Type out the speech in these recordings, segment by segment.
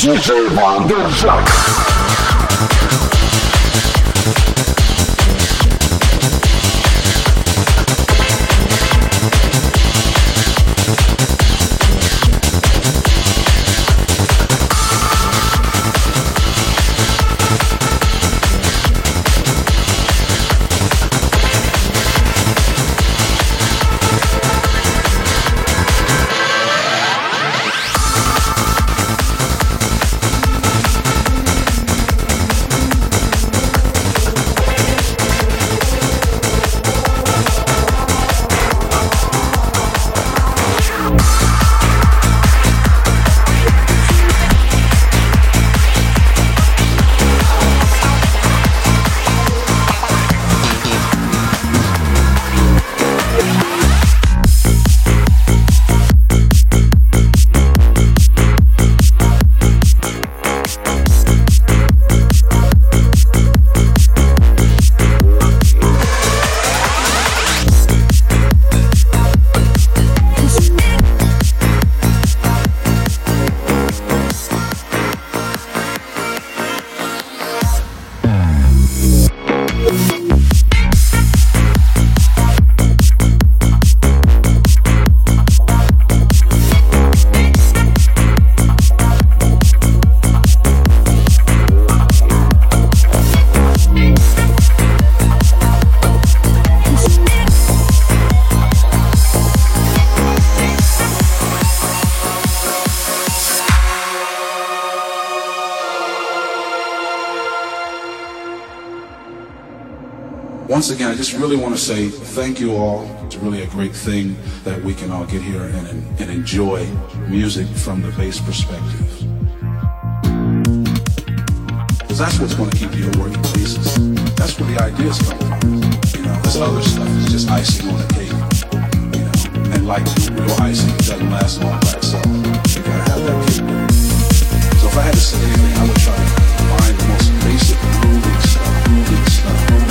DJ Van der Zak. Again, I just really want to say thank you all. It's really a great thing that we can all get here and, and enjoy music from the bass perspective. Because that's what's going to keep you working pieces. That's where the ideas come from. You know, this other stuff is just icing on the cake. You know, and like real icing doesn't last long by itself. You gotta have that kick. So if I had to say anything, I would try to find the most basic grooving stuff, grooving stuff.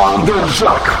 DJ Wanderjack.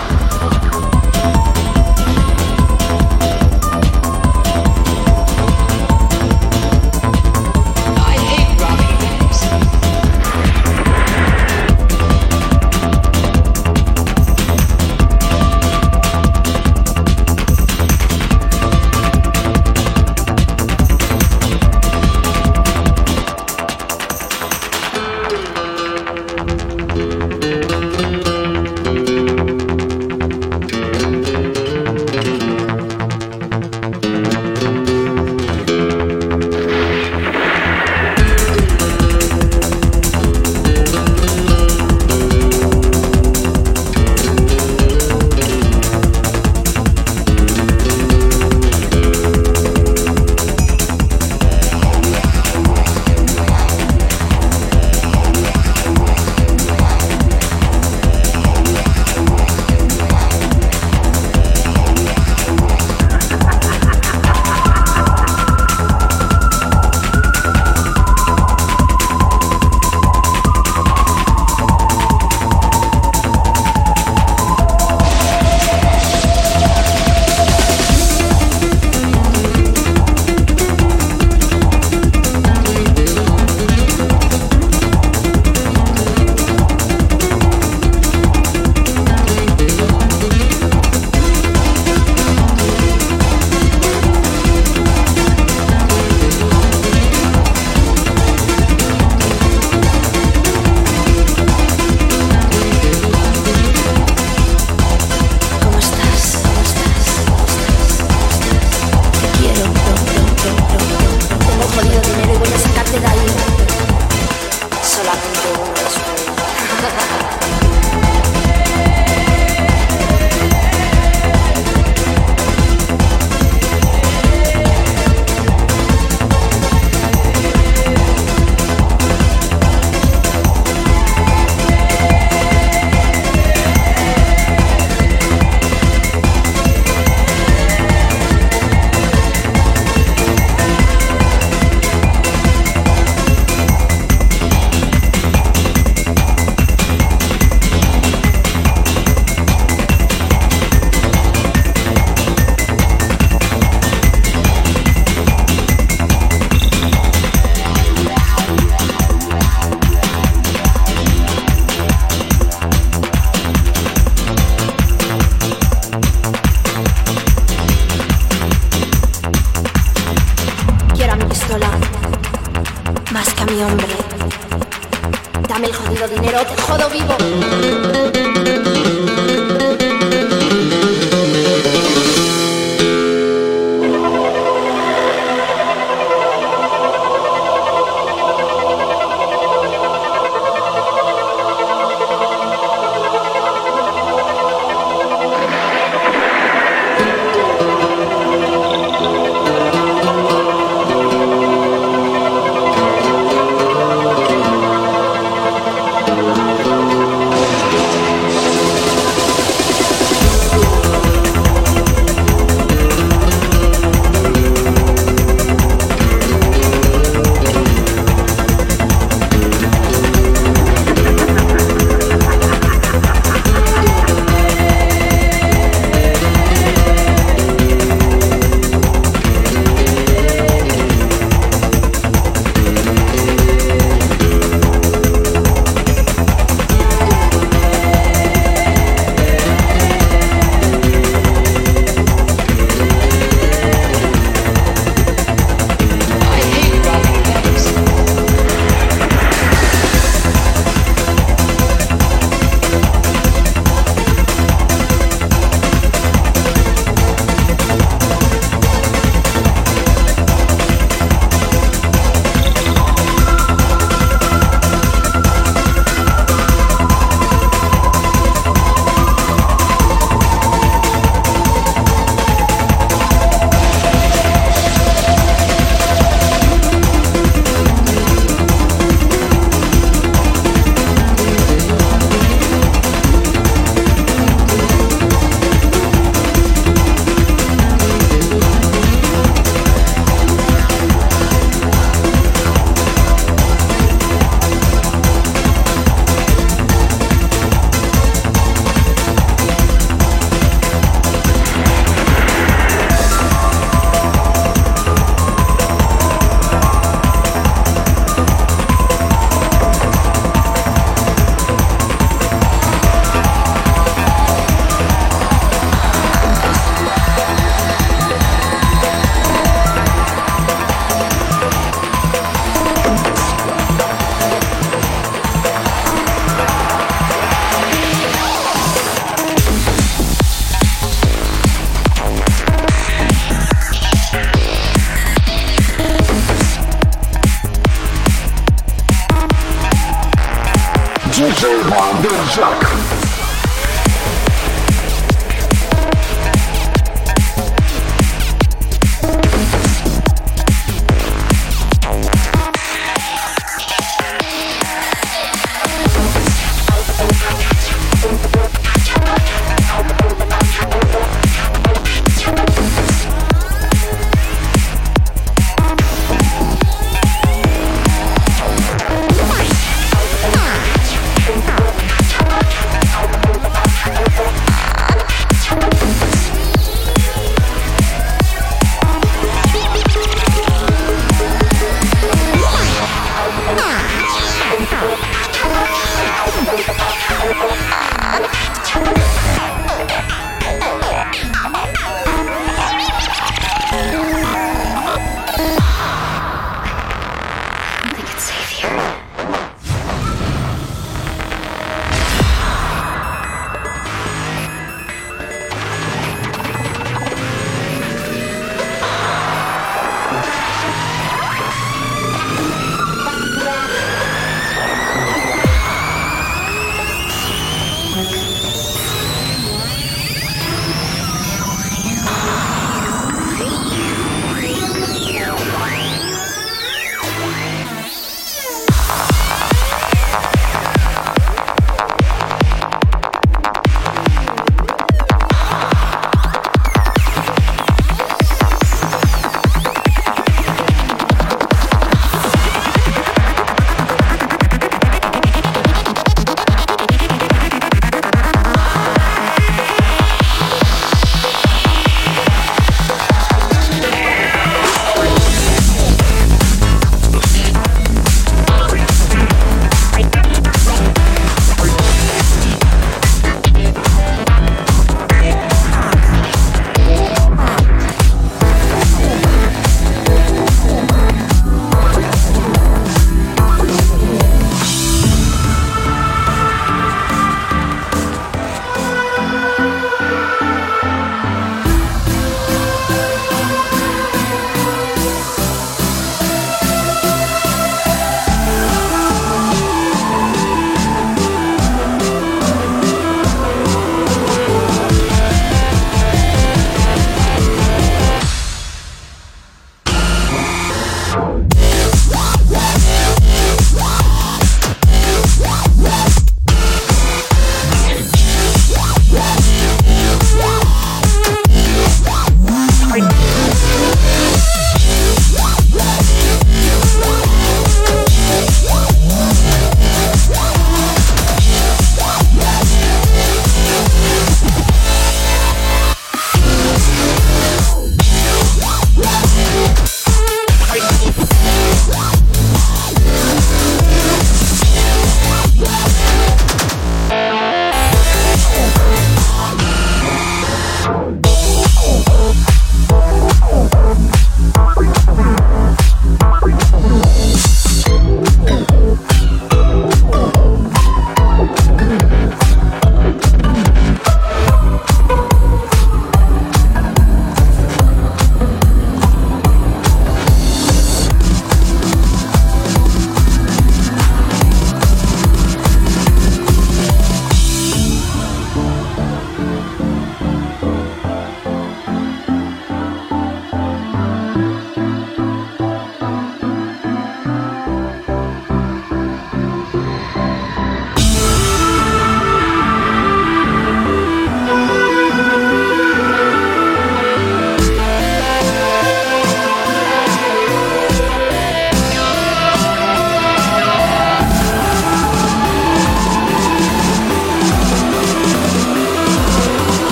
Dame el jodido dinero, te jodo vivo.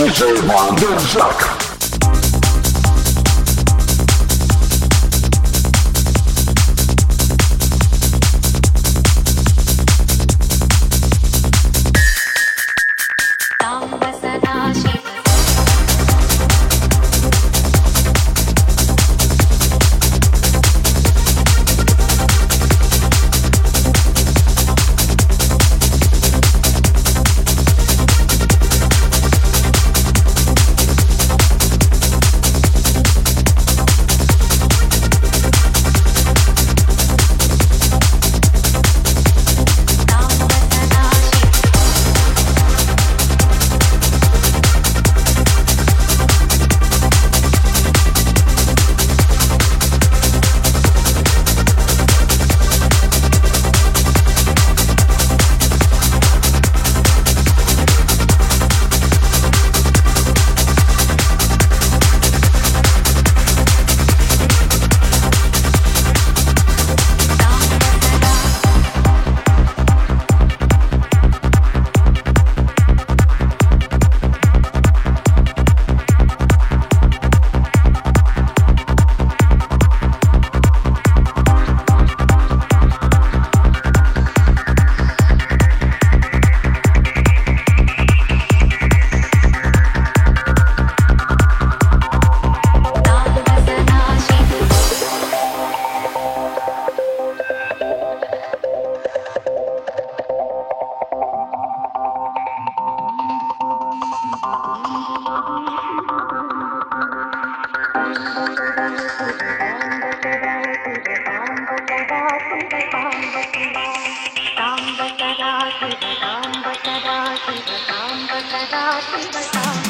DJ Wanderjack. DJ Wanderzak. बाम् बासम् बातुं बासि बा